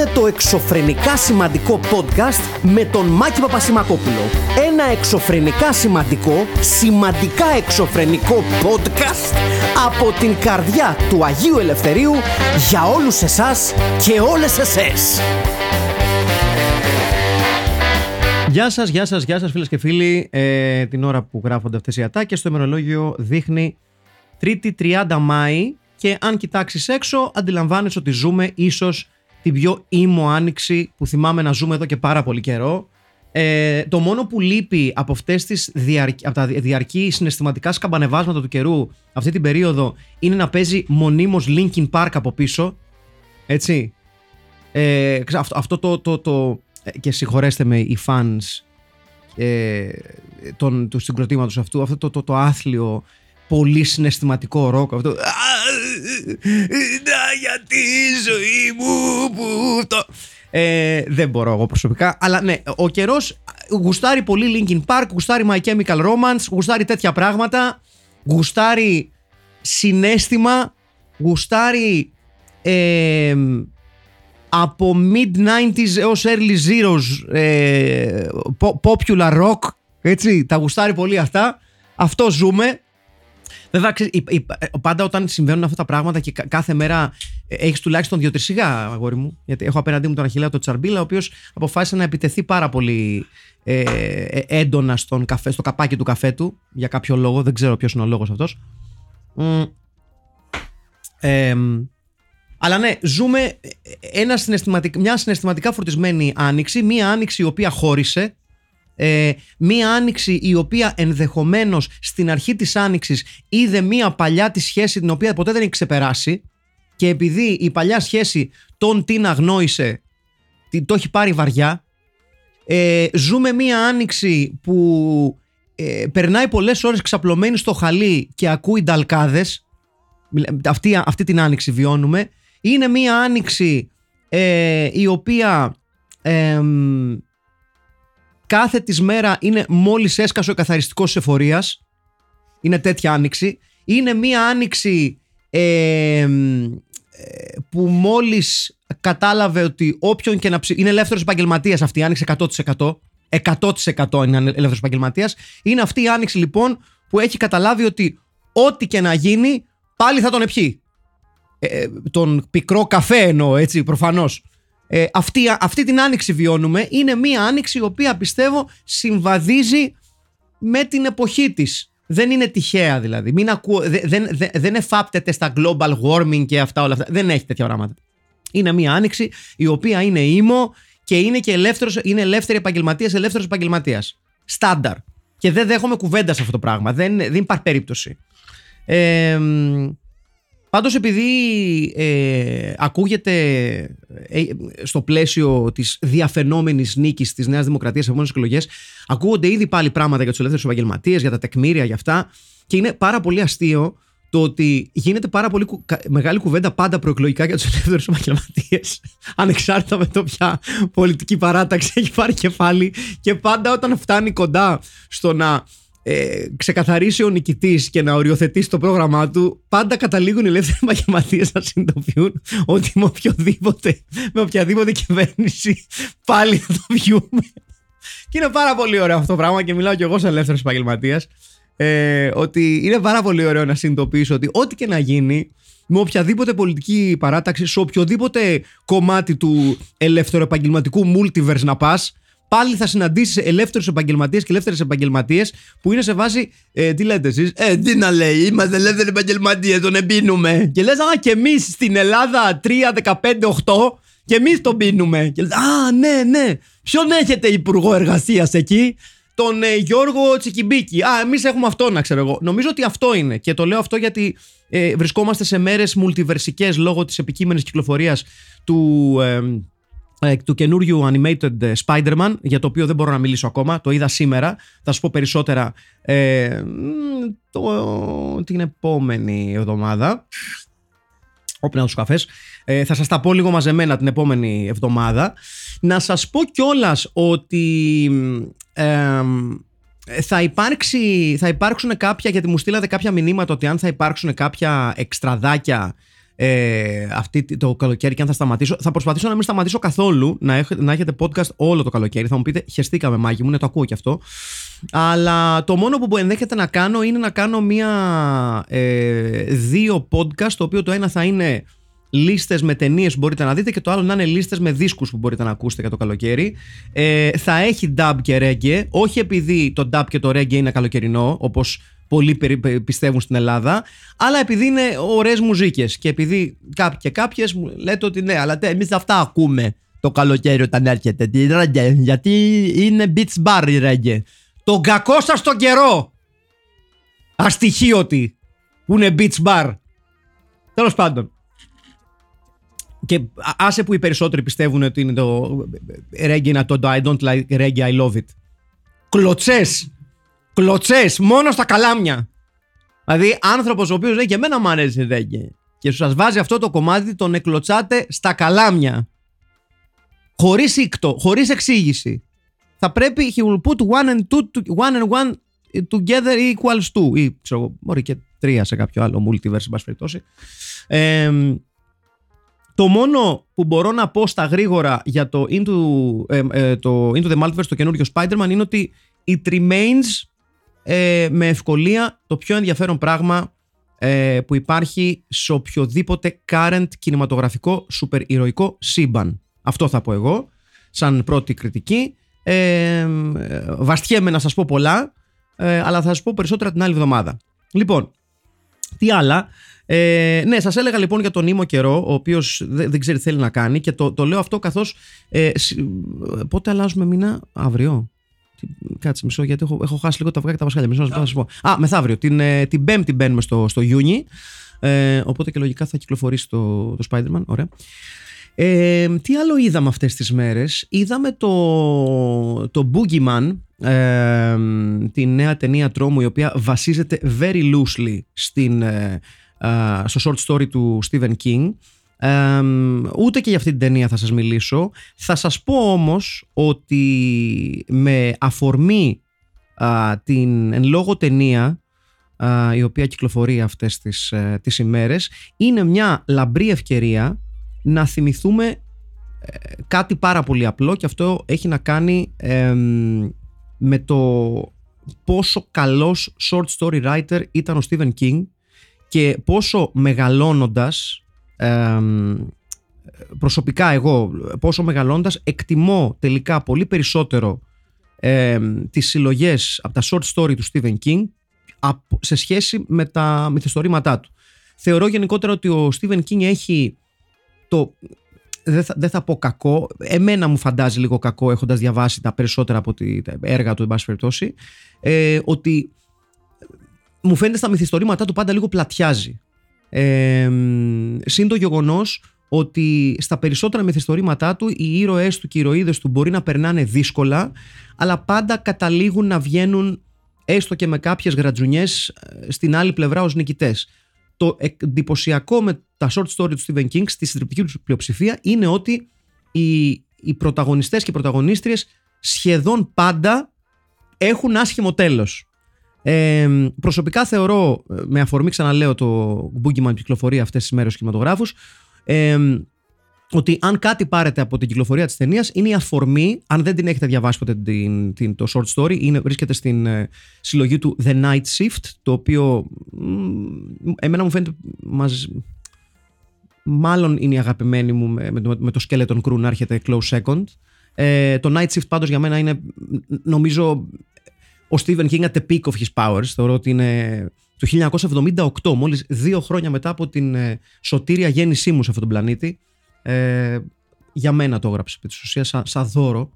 είναι το εξωφρενικά σημαντικό podcast με τον Μάκη Παπασημακόπουλο. Ένα εξωφρενικά σημαντικό, σημαντικά εξωφρενικό podcast από την καρδιά του Αγίου Ελευθερίου για όλους εσάς και όλες εσές. Γεια σας, γεια σας, γεια σας, φίλες και φίλοι. Ε, την ώρα που γράφονται αυτές οι ατάκες, το ημερολόγιο δείχνει 3η 30 Μάη. Και αν κοιτάξεις έξω, αντιλαμβάνεσαι ότι ζούμε ίσως την πιο ήμο άνοιξη που θυμάμαι να ζούμε εδώ και πάρα πολύ καιρό. Ε, το μόνο που λείπει από, αυτές τις διαρκ... από τα διαρκή συναισθηματικά σκαμπανεβάσματα του καιρού αυτή την περίοδο είναι να παίζει μονίμως Linkin Park από πίσω. Έτσι. Ε, αυτό, αυτό το, το, το, ε, και συγχωρέστε με οι fans ε, τον, του συγκροτήματος αυτού, αυτό το, το, το άθλιο πολύ συναισθηματικό ροκ αυτό να γιατί η ζωή μου που το... Ε, δεν μπορώ εγώ προσωπικά αλλά ναι ο καιρός γουστάρει πολύ Linkin Park γουστάρει My Chemical Romance γουστάρει τέτοια πράγματα γουστάρει συνέστημα γουστάρει ε, από mid-90s έως early zeros ε, popular rock έτσι, τα γουστάρει πολύ αυτά. Αυτό ζούμε Βέβαια, πάντα όταν συμβαίνουν αυτά τα πράγματα και κάθε μέρα ε, έχεις τουλάχιστον δύο-τρεις σιγά, αγόρι μου. Γιατί έχω απέναντί μου τον Αχιλέα τον Τσαρμπίλα, ο οποίος αποφάσισε να επιτεθεί πάρα πολύ ε, ε, έντονα στον καφέ, στο καπάκι του καφέ του για κάποιο λόγο. Δεν ξέρω ποιος είναι ο λόγος αυτός. Ε, αλλά ναι, ζούμε ένα μια συναισθηματικά φορτισμένη άνοιξη, μια άνοιξη η οποία χώρισε, ε, μία άνοιξη η οποία ενδεχομένως στην αρχή της άνοιξης είδε μία παλιά τη σχέση την οποία ποτέ δεν έχει ξεπεράσει και επειδή η παλιά σχέση τον την αγνόησε, το έχει πάρει βαριά. Ε, ζούμε μία άνοιξη που ε, περνάει πολλές ώρες ξαπλωμένη στο χαλί και ακούει νταλκάδες. Αυτή, αυτή την άνοιξη βιώνουμε. Είναι μία άνοιξη ε, η οποία κάθε της μέρα είναι μόλις έσκασε ο καθαριστικός εφορίας. Είναι τέτοια άνοιξη. Είναι μία άνοιξη ε, που μόλις κατάλαβε ότι όποιον και να ψη... Είναι ελεύθερος επαγγελματίας αυτή η άνοιξη 100%. 100% είναι ελεύθερος επαγγελματίας. Είναι αυτή η άνοιξη λοιπόν που έχει καταλάβει ότι ό,τι και να γίνει πάλι θα τον επιεί. Ε, τον πικρό καφέ εννοώ έτσι προφανώς. Ε, αυτή, αυτή την άνοιξη βιώνουμε. Είναι μία άνοιξη η οποία πιστεύω συμβαδίζει με την εποχή της. Δεν είναι τυχαία δηλαδή. Μην δεν, δεν, δεν εφάπτεται στα global warming και αυτά όλα αυτά. Δεν έχει τέτοια πράγματα. Είναι μία άνοιξη η οποία είναι ήμο και είναι και ελεύθερος, είναι ελεύθερη επαγγελματίας, ελεύθερος επαγγελματίας. Στάνταρ. Και δεν δέχομαι κουβέντα σε αυτό το πράγμα. Δεν, δεν υπάρχει περίπτωση. Ε, Πάντως επειδή ε, ακούγεται ε, στο πλαίσιο της διαφαινόμενης νίκης της Νέας Δημοκρατίας σε επόμενες εκλογές ακούγονται ήδη πάλι πράγματα για τους ελεύθερους επαγγελματίες, για τα τεκμήρια, για αυτά και είναι πάρα πολύ αστείο το ότι γίνεται πάρα πολύ μεγάλη κουβέντα πάντα προεκλογικά για τους ελεύθερους επαγγελματίες. ανεξάρτητα με το ποια πολιτική παράταξη έχει πάρει κεφάλι και πάντα όταν φτάνει κοντά στο να ε, ξεκαθαρίσει ο νικητής και να οριοθετήσει το πρόγραμμά του, πάντα καταλήγουν οι ελεύθεροι επαγγελματίες να συνειδητοποιούν ότι με οποιοδήποτε, με οποιαδήποτε κυβέρνηση πάλι θα το βιούμε. Και είναι πάρα πολύ ωραίο αυτό το πράγμα και μιλάω κι εγώ σαν ελεύθερος επαγγελματίας. Ε, ότι είναι πάρα πολύ ωραίο να συνειδητοποιήσω ότι ό,τι και να γίνει, με οποιαδήποτε πολιτική παράταξη, σε οποιοδήποτε κομμάτι του ελεύθερου επαγγελματικού multiverse να πας, πάλι θα συναντήσεις ελεύθερους επαγγελματίες και ελεύθερες επαγγελματίες που είναι σε βάση. Ε, τι λέτε εσείς, Ε, τι να λέει, είμαστε ελεύθεροι επαγγελματίες, τον εμπίνουμε. Και λες, Α, και εμείς στην Ελλάδα 3, 15, 8 και εμείς τον πίνουμε. Και λες, Α, ναι, ναι. Ποιον έχετε υπουργό εργασίας εκεί, τον ε, Γιώργο Τσικιμπίκη. Α, εμείς έχουμε αυτό να ξέρω εγώ. Νομίζω ότι αυτό είναι. Και το λέω αυτό γιατί ε, βρισκόμαστε σε μέρες μουλτιβερσικές λόγω της επικείμενης κυκλοφορίας του. Ε, ε, του καινούριου animated ε, Spider-Man, για το οποίο δεν μπορώ να μιλήσω ακόμα. Το είδα σήμερα. Θα σου πω περισσότερα ε, το, την επόμενη εβδομάδα. Όποινα τους καφές. Ε, θα σας τα πω λίγο μαζεμένα την επόμενη εβδομάδα. Να σας πω κιόλας ότι ε, θα, υπάρξει, θα υπάρξουν κάποια, γιατί μου στείλατε κάποια μηνύματα ότι αν θα υπάρξουν κάποια εξτραδάκια ε, αυτή το καλοκαίρι και αν θα σταματήσω. Θα προσπαθήσω να μην σταματήσω καθόλου, να έχετε, να έχετε podcast όλο το καλοκαίρι. Θα μου πείτε, χεστήκαμε μάγι μου, ναι, το ακούω κι αυτό. Αλλά το μόνο που ενδέχεται να κάνω είναι να κάνω μία, ε, δύο podcast, το οποίο το ένα θα είναι λίστες με ταινίες που μπορείτε να δείτε και το άλλο να είναι λίστες με δίσκους που μπορείτε να ακούσετε για το καλοκαίρι. Ε, θα έχει dub και reggae, όχι επειδή το dub και το reggae είναι καλοκαιρινό, όπως πολλοί πιστεύουν στην Ελλάδα, αλλά επειδή είναι ωραίες μουζίκε. Και επειδή κάποιοι και κάποιες μου λέτε ότι ναι, αλλά εμείς αυτά ακούμε το καλοκαίρι όταν έρχεται. Τη reggae, γιατί είναι beach bar η reggae. Τον κακό σας τον καιρό! Αστοιχείωτη που είναι beach bar. Τέλος πάντων. Και άσε που οι περισσότεροι πιστεύουν ότι είναι το reggae το I don't like reggae, I love it. Κλωτσές Κλωτσές, μόνο στα καλάμια. Δηλαδή, άνθρωπος ο οποίος λέει και εμένα μου αρέσει ρέγγε. Και σας βάζει αυτό το κομμάτι, τον εκλωτσάτε στα καλάμια. Χωρίς ήκτο, χωρίς εξήγηση. Θα πρέπει he will put one and two, one and one together equals two. Ή ξέρω, μπορεί και τρία σε κάποιο άλλο multiverse, εν πάση περιπτώσει. το μόνο που μπορώ να πω στα γρήγορα για το Into, ε, ε, το Into the Multiverse, το καινούριο Spider-Man, είναι ότι it remains ε, με ευκολία το πιο ενδιαφέρον πράγμα ε, που υπάρχει σε οποιοδήποτε current κινηματογραφικό σούπερ ηρωικό σύμπαν. Αυτό θα πω εγώ, σαν πρώτη κριτική. Ε, βαστιέμαι να σας πω πολλά, ε, αλλά θα σας πω περισσότερα την άλλη εβδομάδα. Λοιπόν, τι άλλα; Ε, ναι, σας έλεγα λοιπόν για τον Ήμο καιρό, ο οποίος δεν, δεν ξέρει τι θέλει να κάνει και το, το λέω αυτό καθώς... Ε, πότε αλλάζουμε μήνα, αύριο. Κάτσε μισό, γιατί έχω, έχω χάσει λίγο τα αυγά και τα βασχάλια. Μισό να σα πω. Α, μεθαύριο. Την, ε, την Πέμπτη μπαίνουμε στο, στο Ιούνι. Ε, οπότε και λογικά θα κυκλοφορήσει το, το Spider-Man. Ωραία. Ε, τι άλλο είδαμε αυτές τις μέρες; Είδαμε το, το Boogeyman ε, τη νέα ταινία τρόμου η οποία βασίζεται very loosely στην, ε, στο short story του Stephen King ούτε και για αυτή την ταινία θα σας μιλήσω. Θα σας πω όμως ότι με αφορμή την εν λόγω ταινία η οποία κυκλοφορεί αυτές τις, ε, τις ημέρες είναι μια λαμπρή ευκαιρία να θυμηθούμε ε, κάτι πάρα πολύ απλό και αυτό έχει να κάνει με το πόσο καλός short story writer ήταν ο Stephen King και πόσο μεγαλώνοντας προσωπικά εγώ πόσο μεγαλώντας εκτιμώ τελικά πολύ περισσότερο ε, τις συλλογές από τα short story του Stephen King σε σχέση με τα μυθιστορήματά του. Θεωρώ γενικότερα ότι ο Stephen King έχει το... Δεν θα, δεν θα πω κακό, εμένα μου φαντάζει λίγο κακό έχοντας διαβάσει τα περισσότερα από τη, τα έργα του, εν πάση περιπτώσει, ε, ότι μου φαίνεται στα μυθιστορήματά του πάντα λίγο πλατιάζει. Ε, Συν το γεγονός ότι στα περισσότερα μυθιστορήματά του οι ήρωές του και οι ηρωίδες του μπορεί να περνάνε δύσκολα αλλά πάντα καταλήγουν να βγαίνουν έστω και με κάποιες γρατζουνιές ε, στην άλλη πλευρά ως νικητές. Το εντυπωσιακό με τα short story του Stephen King στη συντριπτική τους πλειοψηφία είναι ότι οι, οι πρωταγωνιστές και οι πρωταγωνίστριες σχεδόν πάντα έχουν άσχημο τέλος. Ε, προσωπικά θεωρώ, ε, με αφορμή ξαναλέω το Boogeyman που κυκλοφορεί αυτές τις μέρες στους κινηματογράφους, ε, ότι αν κάτι πάρετε από την κυκλοφορία της ταινίας είναι η αφορμή, αν δεν την έχετε διαβάσει ποτέ την, την, το short story, είναι, βρίσκεται στην ε, συλλογή του The Night Shift, το οποίο εμένα μου φαίνεται μας, μάλλον είναι η αγαπημένη μου με, με, με το Skeleton Crew να έρχεται close second. Ε, το Night Shift πάντως για μένα είναι νομίζω ο Stephen King at the peak of his powers. Θεωρώ ότι είναι το 1978, μόλις δύο χρόνια μετά από την ε, σωτήρια γέννησή μου σε αυτόν τον πλανήτη. Ε, για μένα το έγραψε επί της ουσίας σαν, σαν δώρο.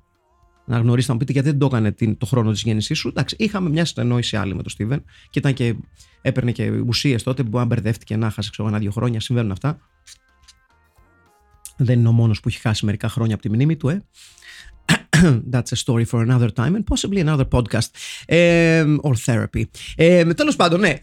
Να γνωρίσετε, να μου πείτε γιατί δεν το έκανε την, το χρόνο της γέννησής σου. Εντάξει, είχαμε μια συνεννόηση άλλη με τον Στίβεν και, ήταν και έπαιρνε και ουσίες τότε που αν μπερδεύτηκε να χάσει ξέρω, ένα-δύο χρόνια. Συμβαίνουν αυτά. Δεν είναι ο μόνος που έχει χάσει μερικά χρόνια από τη μνήμη του, ε. That's a story for another time and possibly another podcast um, or therapy. Ε, τέλος πάντων, ναι.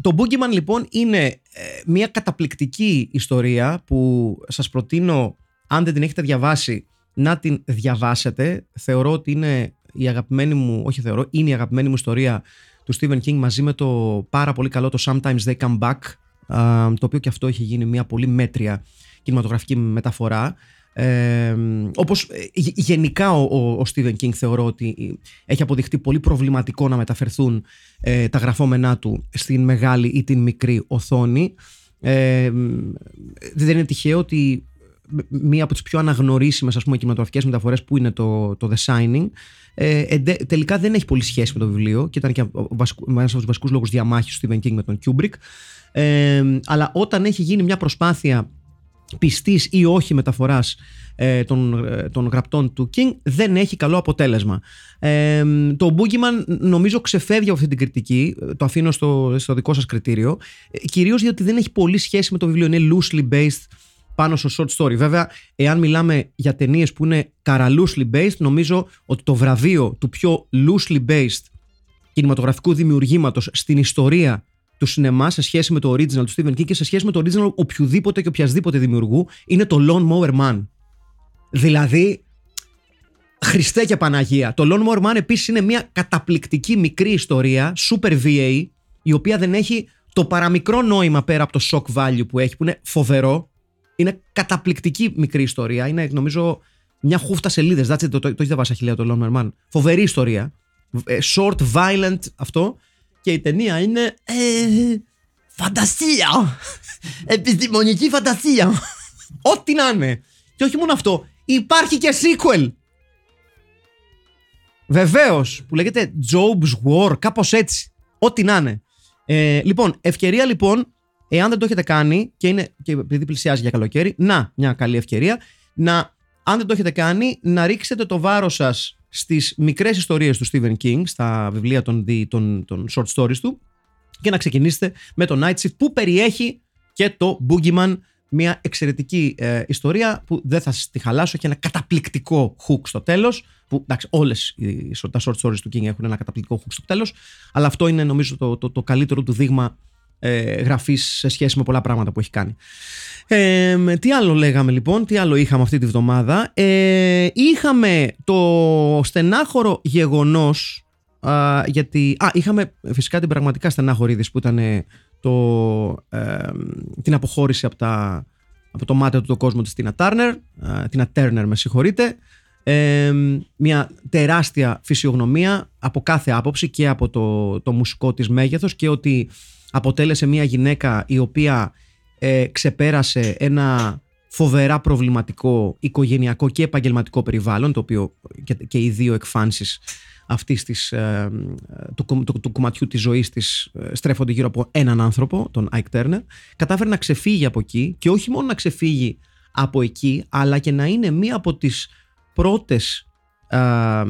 το Boogeyman λοιπόν είναι ε, μια καταπληκτική ιστορία που σας προτείνω, αν δεν την έχετε διαβάσει, να την διαβάσετε. Θεωρώ ότι είναι η αγαπημένη μου, όχι θεωρώ, είναι η αγαπημένη μου ιστορία του Stephen King μαζί με το πάρα πολύ καλό το Sometimes They Come Back το οποίο και αυτό έχει γίνει μια πολύ μέτρια κινηματογραφική μεταφορά. Ε, όπως γενικά ο, ο, Stephen King θεωρώ ότι έχει αποδειχτεί πολύ προβληματικό να μεταφερθούν ε, τα γραφόμενά του στην μεγάλη ή την μικρή οθόνη. Ε, δεν είναι τυχαίο ότι μία από τις πιο αναγνωρίσιμες ας πούμε κινηματογραφικές μεταφορές που είναι το, το The Signing ε, τελικά δεν έχει πολύ σχέση με το βιβλίο και ήταν και ένας από τους βασικούς λόγους διαμάχης του Stephen King με τον Kubrick ε, αλλά όταν έχει γίνει μια προσπάθεια πιστής ή όχι μεταφοράς ε, των, ε, των γραπτών του King δεν έχει καλό αποτέλεσμα. Ε, το Boogeyman νομίζω ξεφεύγει από αυτή την κριτική, το αφήνω στο, στο δικό σας κριτήριο, ε, κυρίως γιατί δεν έχει πολύ σχέση με το βιβλίο, είναι loosely based πάνω στο short story. Βέβαια, εάν μιλάμε για ταινίες που είναι καρα loosely based, νομίζω ότι το βραβείο του πιο loosely based κινηματογραφικού δημιουργήματος στην ιστορία του σινεμά σε σχέση με το original του Stephen King και σε σχέση με το original οποιοδήποτε και οποιασδήποτε δημιουργού είναι το Lone Mower Man. Δηλαδή, Χριστέ και Παναγία. Το Lone Mower Man επίσης είναι μια καταπληκτική μικρή ιστορία, super VA, η οποία δεν έχει το παραμικρό νόημα πέρα από το shock value που έχει, που είναι φοβερό. Είναι καταπληκτική μικρή ιστορία. Είναι, νομίζω, μια χούφτα σελίδες. Το, το, το, το έχετε το Lone Mower Man. Φοβερή ιστορία. Ε, short, violent αυτό. Και η ταινία είναι. Ε, φαντασία! Επιστημονική φαντασία! Ό,τι να είναι. Και όχι μόνο αυτό, υπάρχει και sequel. Βεβαίως, που λέγεται Job's War, κάπως έτσι. Ό,τι να είναι. Ε, λοιπόν, ευκαιρία λοιπόν, εάν δεν το έχετε κάνει και, είναι, και επειδή πλησιάζει για καλοκαίρι, να, μια καλή ευκαιρία, να, αν δεν το έχετε κάνει, να ρίξετε το βάρος σας στις μικρές ιστορίες του Stephen King, στα βιβλία των, των, των short stories του και να ξεκινήσετε με το Night Shift που περιέχει και το Boogeyman μια εξαιρετική ε, ιστορία που δεν θα τη χαλάσω και ένα καταπληκτικό hook στο τέλος που εντάξει όλες οι, τα short stories του King έχουν ένα καταπληκτικό hook στο τέλος αλλά αυτό είναι νομίζω το, το, το καλύτερο του δείγμα ε, γραφής σε σχέση με πολλά πράγματα που έχει κάνει. Ε, τι άλλο λέγαμε λοιπόν, τι άλλο είχαμε αυτή τη βδομάδα; Ε, είχαμε το στενάχωρο γεγονός α, γιατί... Α, είχαμε φυσικά την πραγματικά στενάχωρη είδηση που ήταν το, ε, την αποχώρηση από, τα, από το μάτι του το κόσμο της Τίνα Τάρνερ, Τίνα Τέρνερ με συγχωρείτε, ε, μια τεράστια φυσιογνωμία από κάθε άποψη και από το, το μουσικό της μέγεθος και ότι αποτέλεσε μια γυναίκα η οποία ε, ξεπέρασε ένα φοβερά προβληματικό οικογενειακό και επαγγελματικό περιβάλλον το οποίο και, και οι δύο εκφάνσεις αυτής της, ε, του, του, του, κομματιού της ζωής της ε, στρέφονται γύρω από έναν άνθρωπο, τον Ike Turner. Κατάφερε να ξεφύγει από εκεί και όχι μόνο να ξεφύγει από εκεί αλλά και να είναι μία από τις πρώτες ε,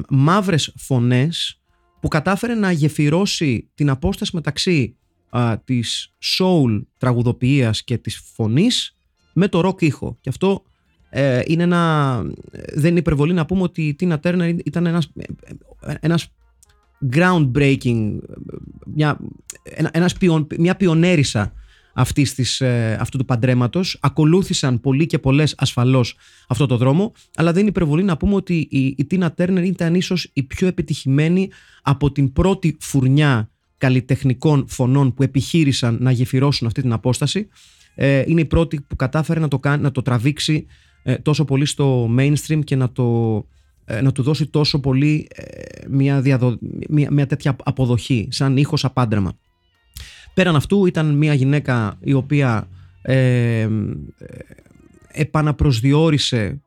μαύρες φωνές που κατάφερε να γεφυρώσει την απόσταση μεταξύ α, της soul τραγουδοποιίας και της φωνής με το rock ήχο. Και αυτό ε, είναι ένα, δεν είναι υπερβολή να πούμε ότι η Tina Turner ήταν ένας, ένας groundbreaking, μια, ένας μια πιονέρισα αυτής της, ε, αυτού του παντρέματος. Ακολούθησαν πολλοί και πολλές ασφαλώς αυτό το δρόμο, αλλά δεν είναι υπερβολή να πούμε ότι η, η Tina Turner ήταν ίσως η πιο επιτυχημένη από την πρώτη φουρνιά καλλιτεχνικών φωνών που επιχείρησαν να γεφυρώσουν αυτή την απόσταση. Ε, είναι η πρώτη που κατάφερε να το, κάνει, να το τραβήξει ε, τόσο πολύ στο mainstream και να, το, ε, να του δώσει τόσο πολύ μια, διαδο, μια, μια τέτοια αποδοχή, σαν ήχος απάντρεμα. Πέραν αυτού ήταν μια γυναίκα η οποία ε, επαναπροσδιορίσε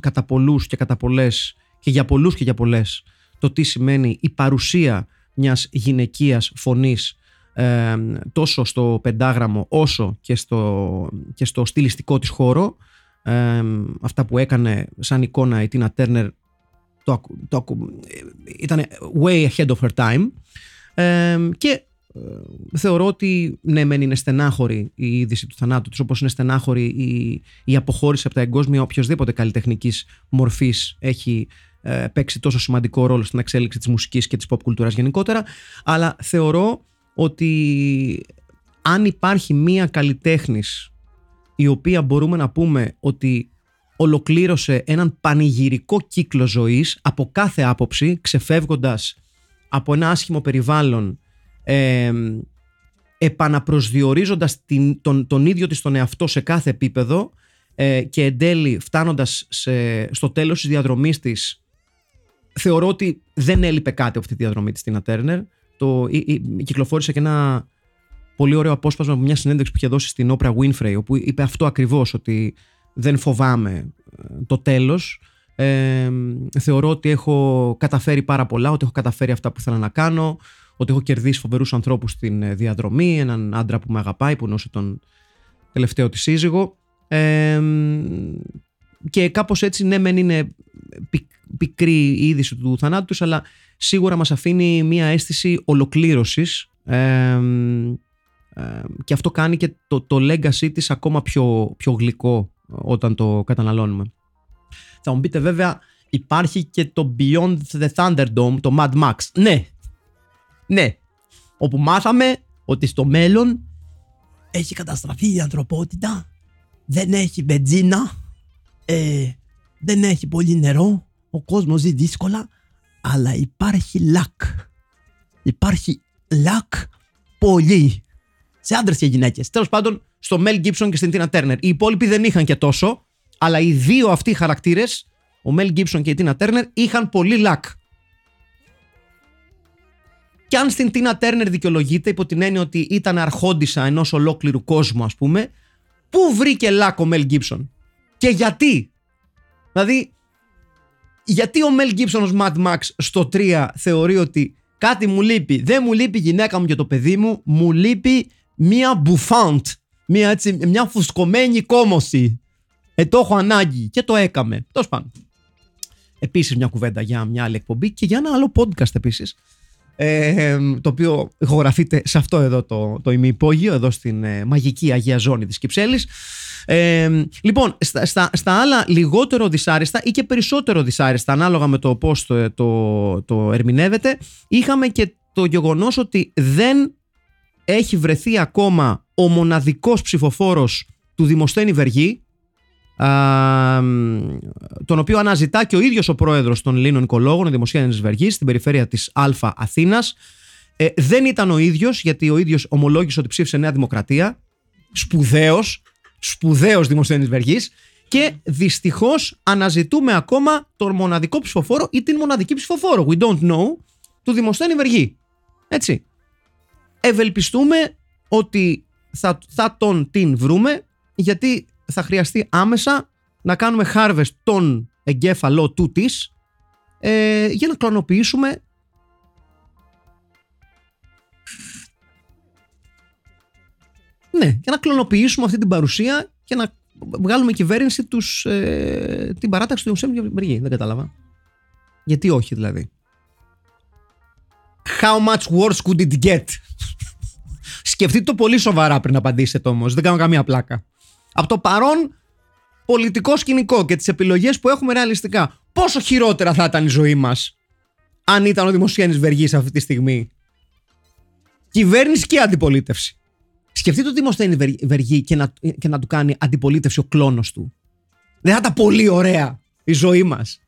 κατά πολλούς και κατά πολλές και για πολλούς και για πολλές το τι σημαίνει η παρουσία μιας γυναικείας φωνής ε, τόσο στο πεντάγραμμο όσο και στο, και στο στιλιστικό της χώρο ε, αυτά που έκανε σαν εικόνα η Τίνα Τέρνερ το, το, ήταν way ahead of her time. Ε, και θεωρώ ότι ναι μεν είναι στενάχωρη η είδηση του θανάτου της όπως είναι στενάχωρη η, η αποχώρηση από τα εγκόσμια οποιοδήποτε καλλιτεχνικής μορφής έχει ε, παίξει τόσο σημαντικό ρόλο στην εξέλιξη της μουσικής και της pop κουλτούρας γενικότερα αλλά θεωρώ ότι αν υπάρχει μία καλλιτέχνης η οποία μπορούμε να πούμε ότι ολοκλήρωσε έναν πανηγυρικό κύκλο ζωής από κάθε άποψη ξεφεύγοντας από ένα άσχημο περιβάλλον επαναπροσδιορίζοντας την, τον, τον ίδιο της τον εαυτό σε κάθε επίπεδο ε, και εν τέλει φτάνοντας σε, στο τέλος της διαδρομής της θεωρώ ότι δεν έλειπε κάτι από αυτή τη διαδρομή της Τίνα Τέρνερ. Το, η, η, κυκλοφόρησε και ένα πολύ ωραίο απόσπασμα από μια συνέντευξη που είχε δώσει στην Όπρα Winfrey όπου είπε αυτό ακριβώς ότι δεν φοβάμαι ε, το τέλος ε, θεωρώ ότι έχω καταφέρει πάρα πολλά, ότι έχω καταφέρει αυτά που ήθελα να κάνω, ότι έχω κερδίσει φοβερούς ανθρώπους στην ε, διαδρομή, έναν άντρα που με αγαπάει, που νόσε τον τελευταίο της σύζυγο. Ε, και κάπως έτσι, ναι, μεν είναι πικρή η είδηση του θανάτου τους, αλλά σίγουρα μας αφήνει μια αίσθηση ολοκλήρωσης. Ε, και αυτό κάνει και το, το legacy της ακόμα πιο, πιο γλυκό όταν το καταναλώνουμε. Θα μου πείτε βέβαια υπάρχει και το Beyond the Thunderdome, το Mad Max. Ναι, ναι, όπου μάθαμε ότι στο μέλλον έχει καταστραφεί η ανθρωπότητα, δεν έχει μπετζίνα, ε, δεν έχει πολύ νερό, ο κόσμος ζει δύσκολα, αλλά υπάρχει λακ. Υπάρχει λακ πολύ. Σε άντρες και γυναίκες. Τέλος πάντων, στο Mel Gibson και στην Tina Turner. Οι υπόλοιποι δεν είχαν και τόσο, αλλά οι δύο αυτοί χαρακτήρες, ο Mel Gibson και η Tina Turner, είχαν πολύ λακ. Και αν στην Τίνα Τέρνερ δικαιολογείται υπό την έννοια ότι ήταν αρχόντισα ενός ολόκληρου κόσμου, ας πούμε, πού βρήκε λάκ ο Μέλ Γκίψον και γιατί; Δηλαδή, γιατί ο Μέλ Γκίψον ως Mad Max στο 3 θεωρεί ότι κάτι μου λείπει; Δεν μου λείπει η γυναίκα μου και το παιδί μου, μου λείπει μία μπουφάντ. Μία, έτσι, μια φουσκωμένη κόμωση. Ε, το έχω ανάγκη και το έκαμε. Τόσο πάνω. Επίσης μια κουβέντα για μια άλλη εκπομπή και για ένα άλλο podcast επίσης ε, το οποίο ηχογραφείται σε αυτό εδώ το, το ημιυπόγειο, εδώ στην ε, μαγική Αγία Ζώνη της Κυψέλης. Ε, λοιπόν, στα, στα, στα, άλλα λιγότερο δυσάρεστα ή και περισσότερο δυσάρεστα, ανάλογα με το πώς το, το, το ερμηνεύεται, είχαμε και το γεγονός ότι δεν έχει βρεθεί ακόμα ο μοναδικός ψηφοφόρος του Δημοσθένη Βεργή, τον οποίο αναζητά και ο ίδιος ο πρόεδρος των Ελλήνων Οικολόγων, ο Δημοσίανης Βεργής, στην περιφέρεια της Α Αθήνας. Ε, δεν ήταν ο ίδιος, γιατί ο ίδιος ομολόγησε ότι ψήφισε Νέα Δημοκρατία. Σπουδαίος, σπουδαίος Δημοσίανης Βεργής. Και δυστυχώς αναζητούμε ακόμα τον μοναδικό ψηφοφόρο ή την μοναδική ψηφοφόρο. We don't know του Δημοσθένη Βεργή. Έτσι. Ευελπιστούμε ότι θα, θα τον την βρούμε γιατί θα χρειαστεί άμεσα να κάνουμε harvest τον εγκέφαλο του της ε, για να κλωνοποιήσουμε Ναι, για να κλωνοποιήσουμε αυτή την παρουσία και να βγάλουμε κυβέρνηση τους, ε, την παράταξη του Ιωσέμ Βεργή. Δεν κατάλαβα. Γιατί όχι δηλαδή. How much worse could it get? Σκεφτείτε το πολύ σοβαρά πριν απαντήσετε όμως. Δεν κάνω καμία πλάκα από το παρόν πολιτικό σκηνικό και τις επιλογές που έχουμε ρεαλιστικά. Πόσο χειρότερα θα ήταν η ζωή μας αν ήταν ο Δημοσιένης Βεργής αυτή τη στιγμή; Κυβέρνηση και αντιπολίτευση. Σκεφτείτε το Δημοσιένη Βεργή και να, και να του κάνει αντιπολίτευση ο κλόνος του. Δεν θα ήταν πολύ ωραία η ζωή μας.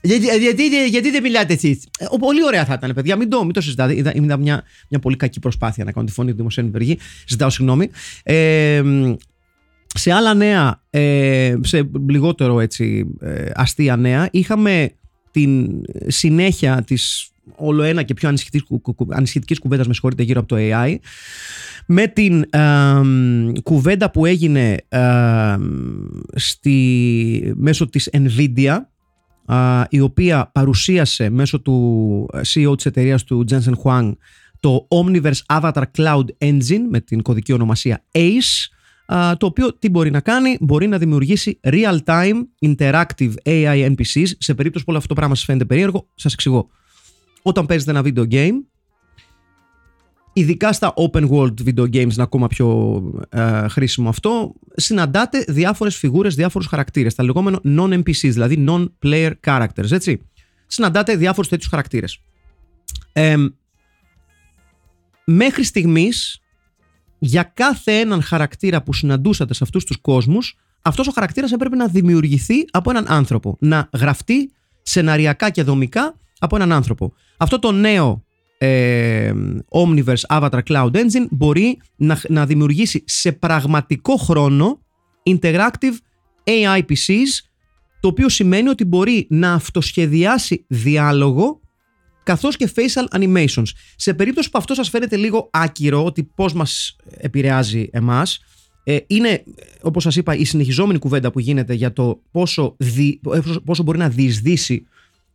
Γιατί, γιατί, γιατί δεν μιλάτε εσεί. Ε, πολύ ωραία θα ήταν, παιδιά. Μην το, μην το συζητάτε. Είδα, είδα μια, μια πολύ κακή προσπάθεια να κάνω τη φωνή του Δημοσίου Βεργή. Ζητάω συγγνώμη. Ε, σε άλλα νέα, ε, σε λιγότερο έτσι ε, αστεία νέα, είχαμε την συνέχεια της όλο ένα και πιο ανησυχητικής κουβέντας με συγχωρείτε γύρω από το AI με την ε, κουβέντα που έγινε ε, στη, μέσω της Nvidia η οποία παρουσίασε μέσω του CEO της εταιρείας του Jensen Huang το Omniverse Avatar Cloud Engine με την κωδική ονομασία ACE το οποίο τι μπορεί να κάνει, μπορεί να δημιουργήσει real-time interactive AI NPCs. Σε περίπτωση που όλο αυτό το πράγμα σας φαίνεται περίεργο, σας εξηγώ. Όταν παίζετε ένα video game, ειδικά στα open world video games είναι ακόμα πιο ε, χρήσιμο αυτό, συναντάτε διάφορες φιγούρες, διάφορους χαρακτήρες, τα λεγόμενα non-NPCs, δηλαδή non-player characters, έτσι. Συναντάτε διάφορους τέτοιους χαρακτήρες. Ε, μέχρι στιγμής για κάθε έναν χαρακτήρα που συναντούσατε σε αυτούς τους κόσμους, αυτός ο χαρακτήρας έπρεπε να δημιουργηθεί από έναν άνθρωπο. Να γραφτεί σεναριακά και δομικά από έναν άνθρωπο. Αυτό το νέο ε, Omniverse Avatar Cloud Engine μπορεί να, να δημιουργήσει σε πραγματικό χρόνο interactive AI PCs το οποίο σημαίνει ότι μπορεί να αυτοσχεδιάσει διάλογο καθώς και facial animations. Σε περίπτωση που αυτό σας φαίνεται λίγο άκυρο ότι πώς μας επηρεάζει εμάς ε, είναι, όπως σας είπα, η συνεχιζόμενη κουβέντα που γίνεται για το πόσο, πόσο μπορεί να διεισδύσει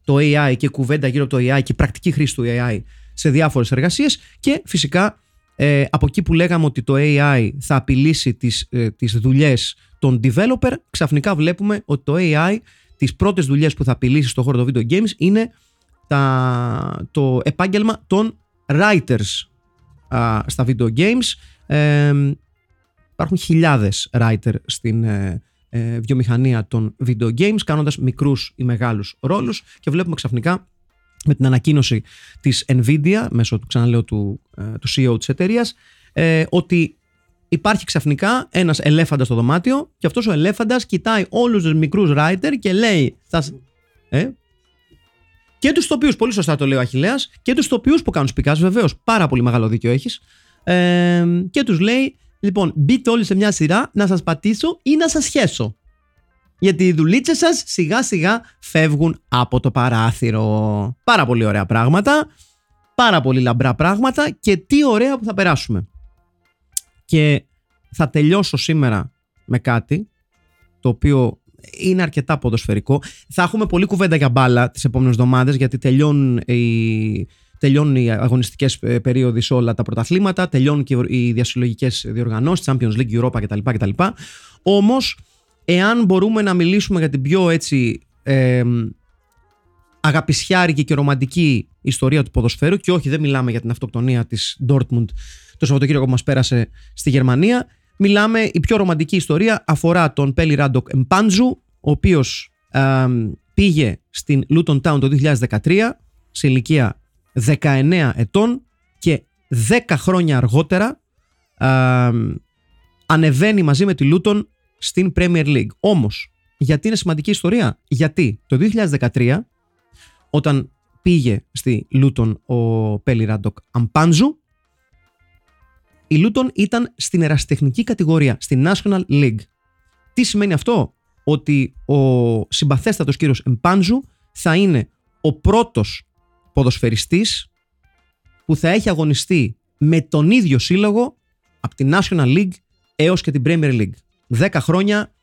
το AI και κουβέντα γύρω από το AI και η πρακτική χρήση του AI σε διάφορες εργασίες και φυσικά ε, από εκεί που λέγαμε ότι το AI θα απειλήσει τις, ε, τις δουλειές των developer ξαφνικά βλέπουμε ότι το AI τις πρώτες δουλειές που θα απειλήσει στο χώρο των video games είναι τα, το επάγγελμα των writers α, στα video games. Ε, υπάρχουν χιλιάδες writer στην ε, ε, βιομηχανία των video games κάνοντας μικρούς ή μεγάλους ρόλους. Και βλέπουμε ξαφνικά με την ανακοίνωση της Nvidia μέσω του ξαναλέω του, ε, του CEO της εταιρείας, ε, ότι υπάρχει ξαφνικά ένας ελέφαντας στο δωμάτιο και αυτός ο ελέφαντας κοιτάει όλους τους μικρούς writer και λέει θα, ε, και τους τοπίους, πολύ σωστά το λέει ο Αχηλέα, και τους τοπίους που κάνουν σπικάς, βεβαίως, πάρα πολύ μεγάλο δίκιο έχεις. Ε, και τους λέει, λοιπόν, μπείτε όλοι σε μια σειρά να σας πατήσω ή να σας σχέσω. Γιατί οι δουλίτσες σας σιγά σιγά φεύγουν από το παράθυρο. Πάρα πολύ ωραία πράγματα. Πάρα πολύ λαμπρά πράγματα και τι ωραία που θα περάσουμε. Και θα τελειώσω σήμερα με κάτι το οποίο είναι αρκετά ποδοσφαιρικό. Θα έχουμε πολλή κουβέντα για μπάλα τις επόμενες εβδομάδες, γιατί τελειώνουν οι, τελειώνουν οι αγωνιστικές ε, περίοδοι σε όλα τα πρωταθλήματα, τελειώνουν και οι διασυλλογικές διοργανώσεις, Champions League, Europa κτλ. κτλ. Όμως, εάν μπορούμε να μιλήσουμε για την πιο έτσι ε, αγαπησιάρικη και ρομαντική ιστορία του ποδοσφαίρου και όχι δεν μιλάμε για την αυτοκτονία της Dortmund το Σαββατοκύριακο που μας πέρασε στη Γερμανία Μιλάμε, η πιο ρομαντική ιστορία αφορά τον Πέλι Ράντοκ Εμπάνζου, ο οποίος πήγε στην Luton Town το 2013 σε ηλικία 19 ετών και 10 χρόνια αργότερα ανεβαίνει μαζί με τη Luton στην Premier League. Όμως, γιατί είναι σημαντική ιστορία; Γιατί το 2013 όταν πήγε στη Luton ο Πέλι Ράντοκ Εμπάνζου η Luton ήταν στην ερασιτεχνική κατηγορία, στη National League. Τι σημαίνει αυτό; Ότι ο συμπαθέστατος κύριος Εμπάνζου θα είναι ο πρώτος ποδοσφαιριστής που θα έχει αγωνιστεί με τον ίδιο σύλλογο από τη National League έως και την Premier League. Δέκα χρόνια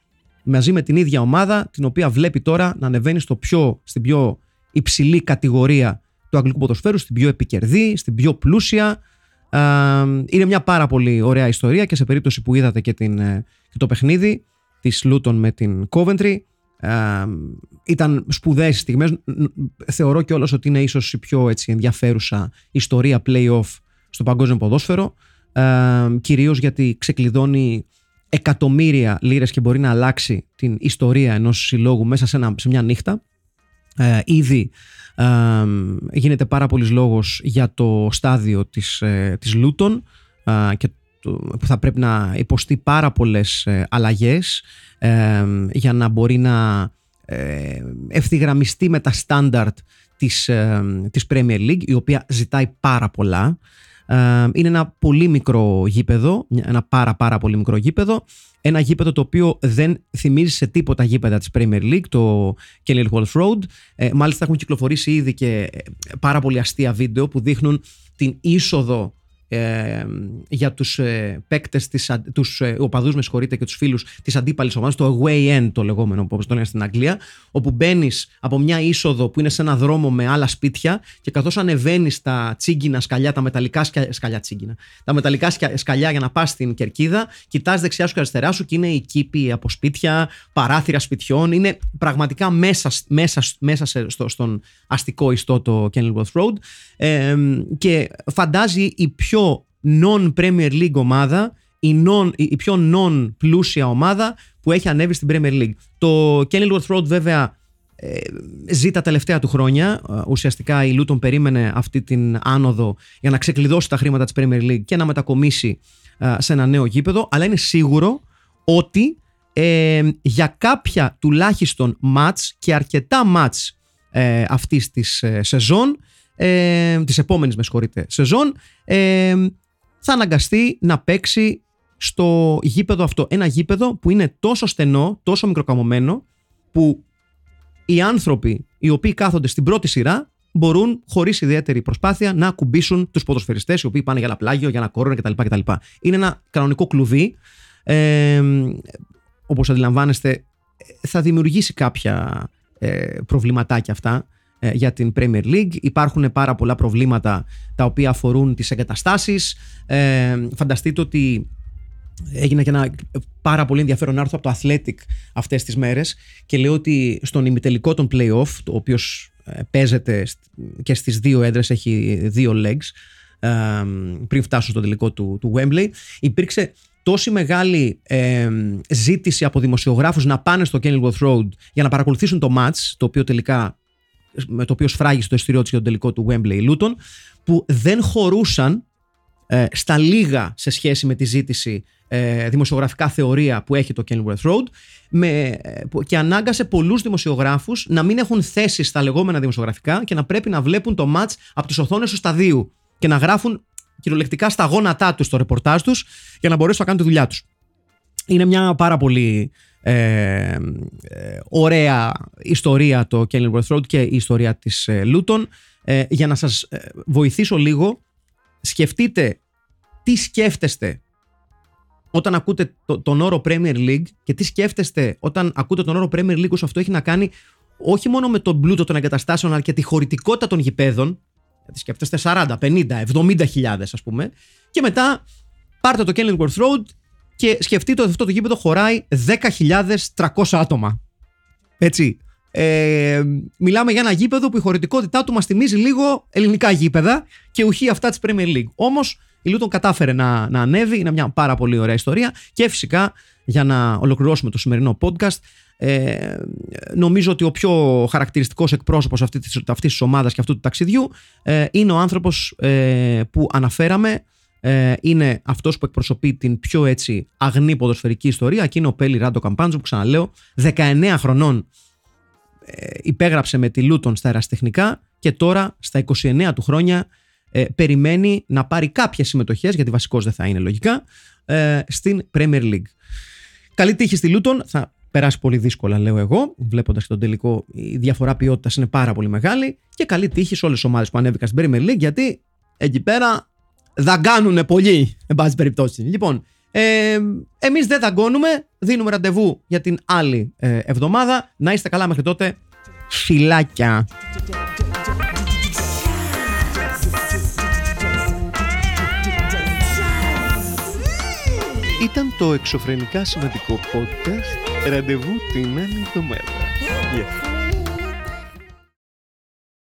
μαζί με την ίδια ομάδα, την οποία βλέπει τώρα να ανεβαίνει στο πιο, στην πιο υψηλή κατηγορία του αγγλικού ποδοσφαίρου, στην πιο επικερδή, στην πιο πλούσια, είναι μια πάρα πολύ ωραία ιστορία και σε περίπτωση που είδατε και, την, ε, και το παιχνίδι της Λούτων με την Coventry ήταν σπουδαίες στιγμές. Θεωρώ κιόλας ότι είναι ίσως η πιο έτσι, ενδιαφέρουσα ιστορία play-off στο παγκόσμιο ποδόσφαιρο κυρίως γιατί ξεκλειδώνει εκατομμύρια λίρες και μπορεί να αλλάξει την ιστορία ενός συλλόγου μέσα σε, ένα, σε μια νύχτα ε, ήδη γίνεται πάρα πολλής λόγος για το στάδιο της, ε, της Λούτων και που θα πρέπει να υποστεί πάρα πολλές ε, αλλαγές για να μπορεί να ε, ευθυγραμμιστεί με τα στάνταρτ της, της Premier League η οποία ζητάει πάρα πολλά είναι ένα πολύ μικρό γήπεδο, ένα πάρα πάρα πολύ μικρό γήπεδο. Ένα γήπεδο το οποίο δεν θυμίζει σε τίποτα γήπεδα της Premier League, το Kenilworth Road. Ε, μάλιστα έχουν κυκλοφορήσει ήδη και ε, πάρα πολύ αστεία βίντεο που δείχνουν την είσοδο ε, για τους ε, παίκτες, τις, τους ε, οπαδούς με συγχωρείτε και τους φίλους της αντίπαλης ομάδας, το away end το λεγόμενο όπως το λένε στην Αγγλία, όπου μπαίνεις από μια είσοδο που είναι σε ένα δρόμο με άλλα σπίτια και καθώς ανεβαίνεις τα τσίγκινα σκαλιά, τα μεταλλικά σκαλιά, σκαλιά τσίγκινα, τα μεταλλικά σκαλιά για να πας στην κερκίδα, κοιτάς δεξιά σου και αριστερά σου και είναι οι κήποι από σπίτια, παράθυρα σπιτιών, είναι πραγματικά μέσα, μέσα, μέσα στο, στον αστικό ιστό το Kenilworth Road ε, και φαντάζει η πιο non-Premier League ομάδα, η, non, η πιο non-πλούσια ομάδα που έχει ανέβει στην Premier League. Το Kenilworth Road βέβαια ε, ζει τα τελευταία του χρόνια. Ε, ουσιαστικά η Luton περίμενε αυτή την άνοδο για να ξεκλειδώσει τα χρήματα της Premier League και να μετακομίσει ε, σε ένα νέο γήπεδο, αλλά είναι σίγουρο ότι ε, για κάποια τουλάχιστον μάτς και αρκετά μάτς ε, αυτής της σεζόν ε, της επόμενης με συγχωρείτε, σεζόν ε, θα αναγκαστεί να παίξει στο γήπεδο αυτό. Ένα γήπεδο που είναι τόσο στενό, τόσο μικροκαμωμένο που οι άνθρωποι οι οποίοι κάθονται στην πρώτη σειρά μπορούν χωρίς ιδιαίτερη προσπάθεια να ακουμπήσουν τους ποδοσφαιριστές οι οποίοι πάνε για ένα πλάγιο, για ένα κόρνο κτλ. κτλ. Είναι ένα κανονικό κλουβί. Ε, Όπως αντιλαμβάνεστε, θα δημιουργήσει κάποια ε, προβληματάκια αυτά ε, για την Premier League. Υπάρχουν πάρα πολλά προβλήματα τα οποία αφορούν τις εγκαταστάσεις. Ε, φανταστείτε ότι έγινε και ένα πάρα πολύ ενδιαφέρον άρθρο από το Athletic αυτές τις μέρες και λέει ότι στον ημιτελικό των play-off, το οποίο ε, παίζεται και στις δύο έδρες, έχει δύο legs, πριν φτάσουν στο τελικό του, του Wembley, υπήρξε τόση μεγάλη ε, ζήτηση από δημοσιογράφους να πάνε στο Kenilworth Road για να παρακολουθήσουν το match, το οποίο τελικά με το οποίο σφράγισε το εστιριό της για τον τελικό του Wembley Luton, που δεν χωρούσαν ε, στα λίγα σε σχέση με τη ζήτηση ε, δημοσιογραφικά θεωρία που έχει το Kenilworth Road με, ε, και ανάγκασε πολλούς δημοσιογράφους να μην έχουν θέση στα λεγόμενα δημοσιογραφικά και να πρέπει να βλέπουν το match από τις οθόνες του σταδίου και να γράφουν κυριολεκτικά στα γόνατά τους το ρεπορτάζ τους για να μπορέσουν να κάνουν τη δουλειά τους. Είναι μια πάρα πολύ ε, ε, ωραία ιστορία το Kenilworth Road και η ιστορία της ε, Luton. Ε, για να σας βοηθήσω λίγο, σκεφτείτε τι σκέφτεστε όταν ακούτε τον όρο Premier League και τι σκέφτεστε όταν ακούτε τον όρο Premier League όσο αυτό έχει να κάνει όχι μόνο με τον πλούτο των εγκαταστάσεων αλλά και τη χωρητικότητα των γηπέδων γιατί σκέφτεστε 40, 50, 70 χιλιάδες ας πούμε και μετά πάρτε το Kenilworth Road και σκεφτείτε ότι αυτό το γήπεδο χωράει 10.300 άτομα. Έτσι. Ε, μιλάμε για ένα γήπεδο που η χωρητικότητά του μας θυμίζει λίγο ελληνικά γήπεδα και ουχή αυτά της Premier League. Όμως η Λούτον κατάφερε να, να ανέβει, είναι μια πάρα πολύ ωραία ιστορία και φυσικά για να ολοκληρώσουμε το σημερινό podcast ε, νομίζω ότι ο πιο χαρακτηριστικός εκπρόσωπος αυτής, αυτής της ομάδας και αυτού του ταξιδιού ε, είναι ο άνθρωπος ε, που αναφέραμε ε, είναι αυτός που εκπροσωπεί την πιο έτσι αγνή ποδοσφαιρική ιστορία και είναι ο Πέλη Ράντο Καμπάντζο που ξαναλέω 19 χρονών ε, υπέγραψε με τη Λούτον στα εραστεχνικά και τώρα στα 29 του χρόνια ε, περιμένει να πάρει κάποιες συμμετοχές γιατί βασικός δεν θα είναι λογικά ε, στην Premier League. Καλή τύχη στη Λούτον, θα περάσει πολύ δύσκολα λέω εγώ, βλέποντας και τον τελικό η διαφορά ποιότητας είναι πάρα πολύ μεγάλη και καλή τύχη σε όλες τις ομάδες που ανέβηκαν στην Premier League γιατί εκεί πέρα δαγκάνουν πολύ, εν πάση περιπτώσει. Λοιπόν, ε, εμείς δεν δαγκώνουμε, δίνουμε ραντεβού για την άλλη ε, εβδομάδα. Να είστε καλά μέχρι τότε. Φιλάκια. Ήταν το εξωφρενικά σημαντικό podcast. Ραντεβού την άλλη εβδομάδα. Yeah.